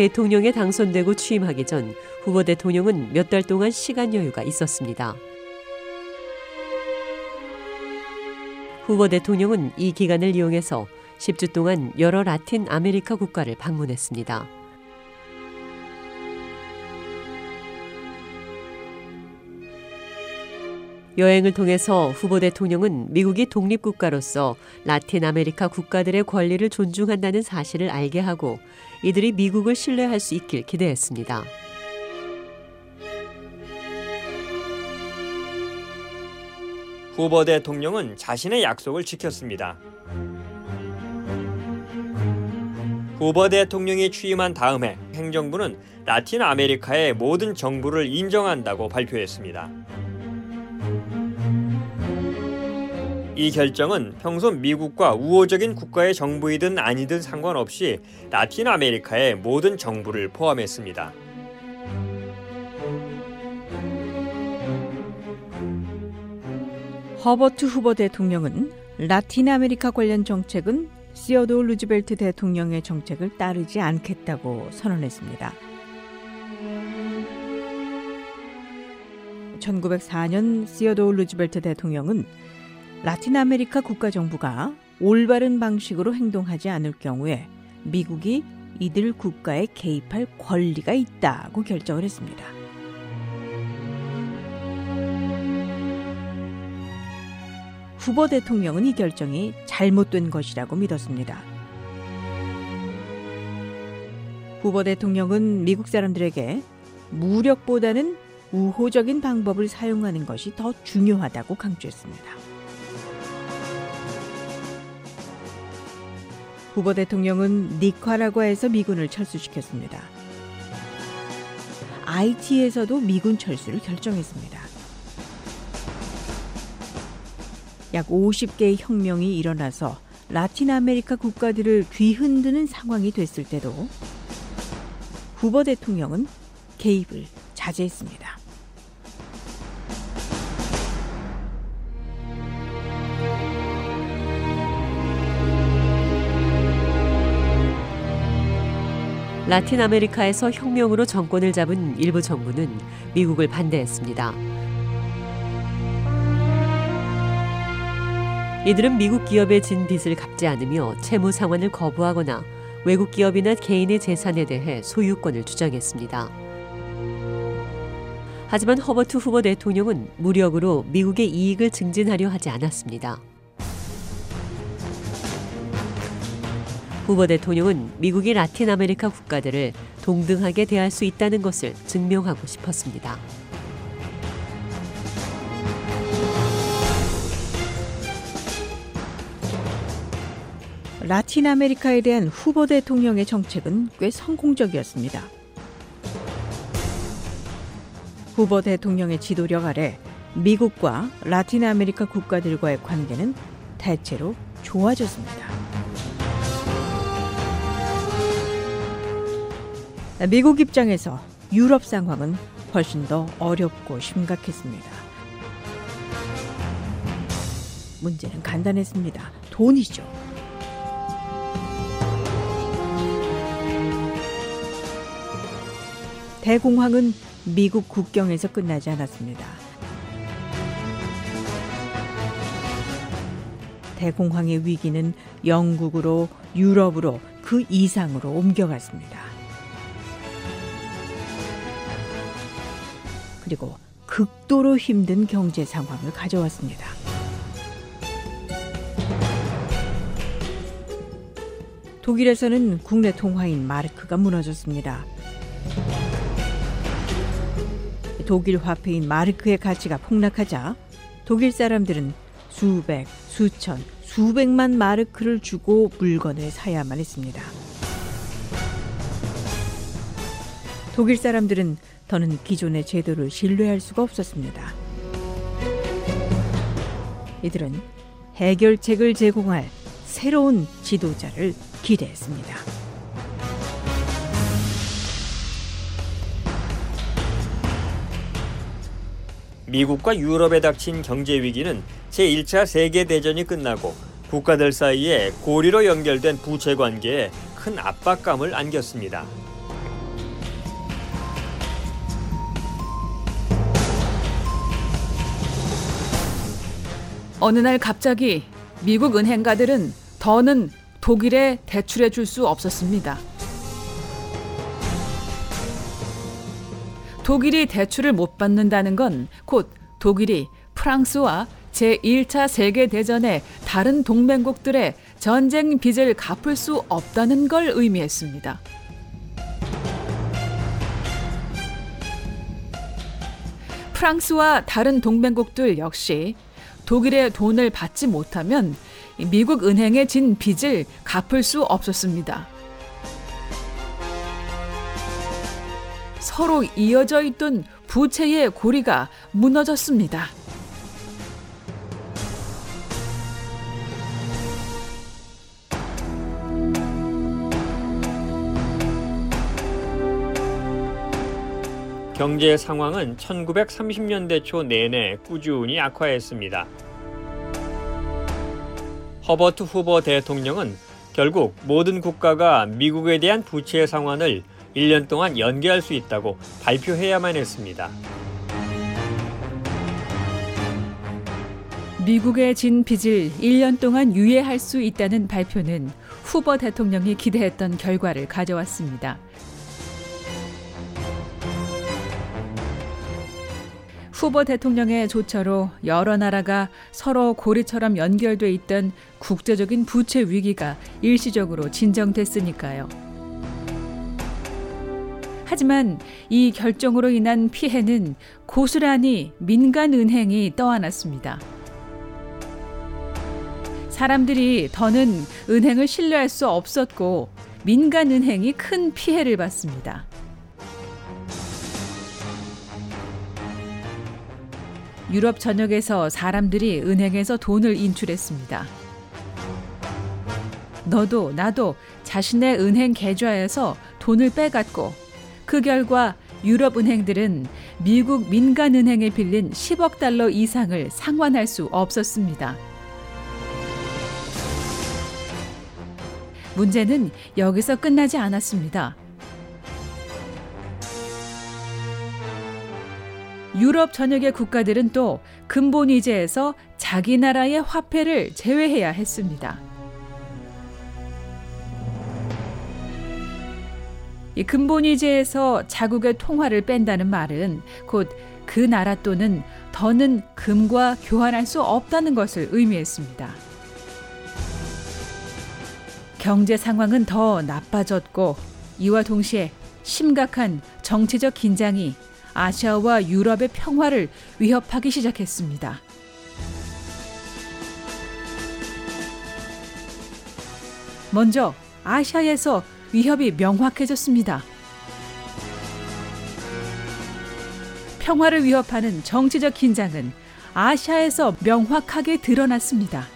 대통령에 당선되고 취임하기 전 후버 대통령은 몇 달 동안 시간 여유가 있었습니다. 후버 대통령은 이 기간을 이용해서 10주 동안 여러 라틴 아메리카 국가를 방문했습니다. 여행을 통해서 후버 대통령은 미국이 독립국가로서 라틴 아메리카 국가들의 권리를 존중한다는 사실을 알게 하고 이들이 미국을 신뢰할 수 있길 기대했습니다. 후보 대통령은 자신의 약속을 지켰습니다. 후보 대통령이 취임한 다음해 행정부는 라틴 아메리카의 모든 정부를 인정한다고 발표했습니다. 이 결정은 평소 미국과 우호적인 국가의 정부이든 아니든 상관없이 라틴 아메리카의 모든 정부를 포함했습니다. 허버트 후버 대통령은 라틴 아메리카 관련 정책은 시어도어 루즈벨트 대통령의 정책을 따르지 않겠다고 선언했습니다. 1904년 시어도어 루즈벨트 대통령은 라틴 아메리카 국가 정부가 올바른 방식으로 행동하지 않을 경우에 미국이 이들 국가에 개입할 권리가 있다고 결정을 했습니다. 후보 대통령은 이 결정이 잘못된 것이라고 믿었습니다. 후보 대통령은 미국 사람들에게 무력보다는 우호적인 방법을 사용하는 것이 더 중요하다고 강조했습니다. 후버 대통령은 니카라과에서 미군을 철수시켰습니다. 아이티에서도 미군 철수를 결정했습니다. 약 50개의 혁명이 일어나서 라틴 아메리카 국가들을 뒤흔드는 상황이 됐을 때도 후버 대통령은 개입을 자제했습니다. 라틴 아메리카에서 혁명으로 정권을 잡은 일부 정부는 미국을 반대했습니다. 이들은 미국 기업에 진 빚을 갚지 않으며 채무 상환을 거부하거나 외국 기업이나 개인의 재산에 대해 소유권을 주장했습니다. 하지만 허버트 후보 대통령은 무력으로 미국의 이익을 증진하려 하지 않았습니다. 후버 대통령은 미국이 라틴 아메리카 국가들을 동등하게 대할 수 있다는 것을 증명하고 싶었습니다. 라틴 아메리카에 대한 후버 대통령의 정책은 꽤 성공적이었습니다. 후버 대통령의 지도력 아래 미국과 라틴 아메리카 국가들과의 관계는 대체로 좋아졌습니다. 미국 입장에서 유럽 상황은 훨씬 더 어렵고 심각했습니다. 문제는 간단했습니다. 돈이죠. 대공황은 미국 국경에서 끝나지 않았습니다. 대공황의 위기는 영국으로 유럽으로 그 이상으로 옮겨갔습니다. 그리고 극도로 힘든 경제 상황을 가져왔습니다. 독일에서는 국내 통화인 마르크가 무너졌습니다. 독일 화폐인 마르크의 가치가 폭락하자 독일 사람들은 수백, 수천, 수백만 마르크를 주고 물건을 사야만 했습니다. 독일 사람들은 더는 기존의 제도를 신뢰할 수가 없었습니다. 이들은 해결책을 제공할 새로운 지도자를 기대했습니다. 미국과 유럽에 닥친 경제 위기는 제1차 세계 대전이 끝나고 국가들 사이에 고리로 연결된 부채 관계에 큰 압박감을 안겼습니다. 어느 날 갑자기 미국 은행가들은 더는 독일에 대출해 줄 수 없었습니다. 독일이 대출을 못 받는다는 건 곧 독일이 프랑스와 제1차 세계대전의 다른 동맹국들의 전쟁 빚을 갚을 수 없다는 걸 의미했습니다. 프랑스와 다른 동맹국들 역시 독일의 돈을 받지 못하면 미국 은행에 진 빚을 갚을 수 없었습니다. 서로 이어져 있던 부채의 고리가 무너졌습니다. 경제 상황은 1930년대 초 내내 꾸준히 악화했습니다. 허버트 후버 대통령은 결국 모든 국가가 미국에 대한 부채 상환을 1년 동안 연기할 수 있다고 발표해야만 했습니다. 미국의 진 빚을 1년 동안 유예할 수 있다는 발표는 후보 대통령이 기대했던 결과를 가져왔습니다. 후보 대통령의 조처로 여러 나라가 서로 고리처럼 연결돼 있던 국제적인 부채 위기가 일시적으로 진정됐으니까요. 하지만 이 결정으로 인한 피해는 고스란히 민간 은행이 떠안았습니다. 사람들이 더는 은행을 신뢰할 수 없었고 민간 은행이 큰 피해를 봤습니다. 유럽 전역에서 사람들이 은행에서 돈을 인출했습니다. 너도 나도 자신의 은행 계좌에서 돈을 빼갔고 그 결과 유럽 은행들은 미국 민간 은행에 빌린 10억 달러 이상을 상환할 수 없었습니다. 문제는 여기서 끝나지 않았습니다. 유럽 전역의 국가들은 또 근본 이제에서 자기 나라의 화폐를 제외해야 했습니다. 이 근본 이제에서 자국의 통화를 뺀다는 말은 곧 그 나라 또는 더는 금과 교환할 수 없다는 것을 의미했습니다. 경제 상황은 더 나빠졌고 이와 동시에 심각한 정치적 긴장이 아시아와 유럽의 평화를 위협하기 시작했습니다. 먼저 아시아에서 위협이 명확해졌습니다. 평화를 위협하는 정치적 긴장은 아시아에서 명확하게 드러났습니다.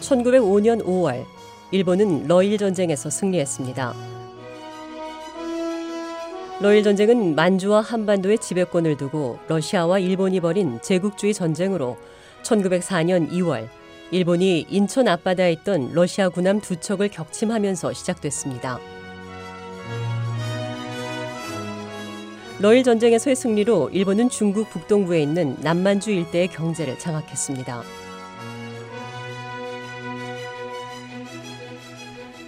(1905년 5월) 일본은 러일 전쟁에서 승리했습니다. 러일 전쟁은 만주와 한반도의 지배권을 두고 러시아와 일본이 벌인 제국주의 전쟁으로 1904년 2월 일본이 인천 앞바다에 있던 러시아 군함 두 척을 격침하면서 시작됐습니다. 러일 전쟁에서의 승리로 일본은 중국 북동부에 있는 남만주 일대의 경제를 장악했습니다.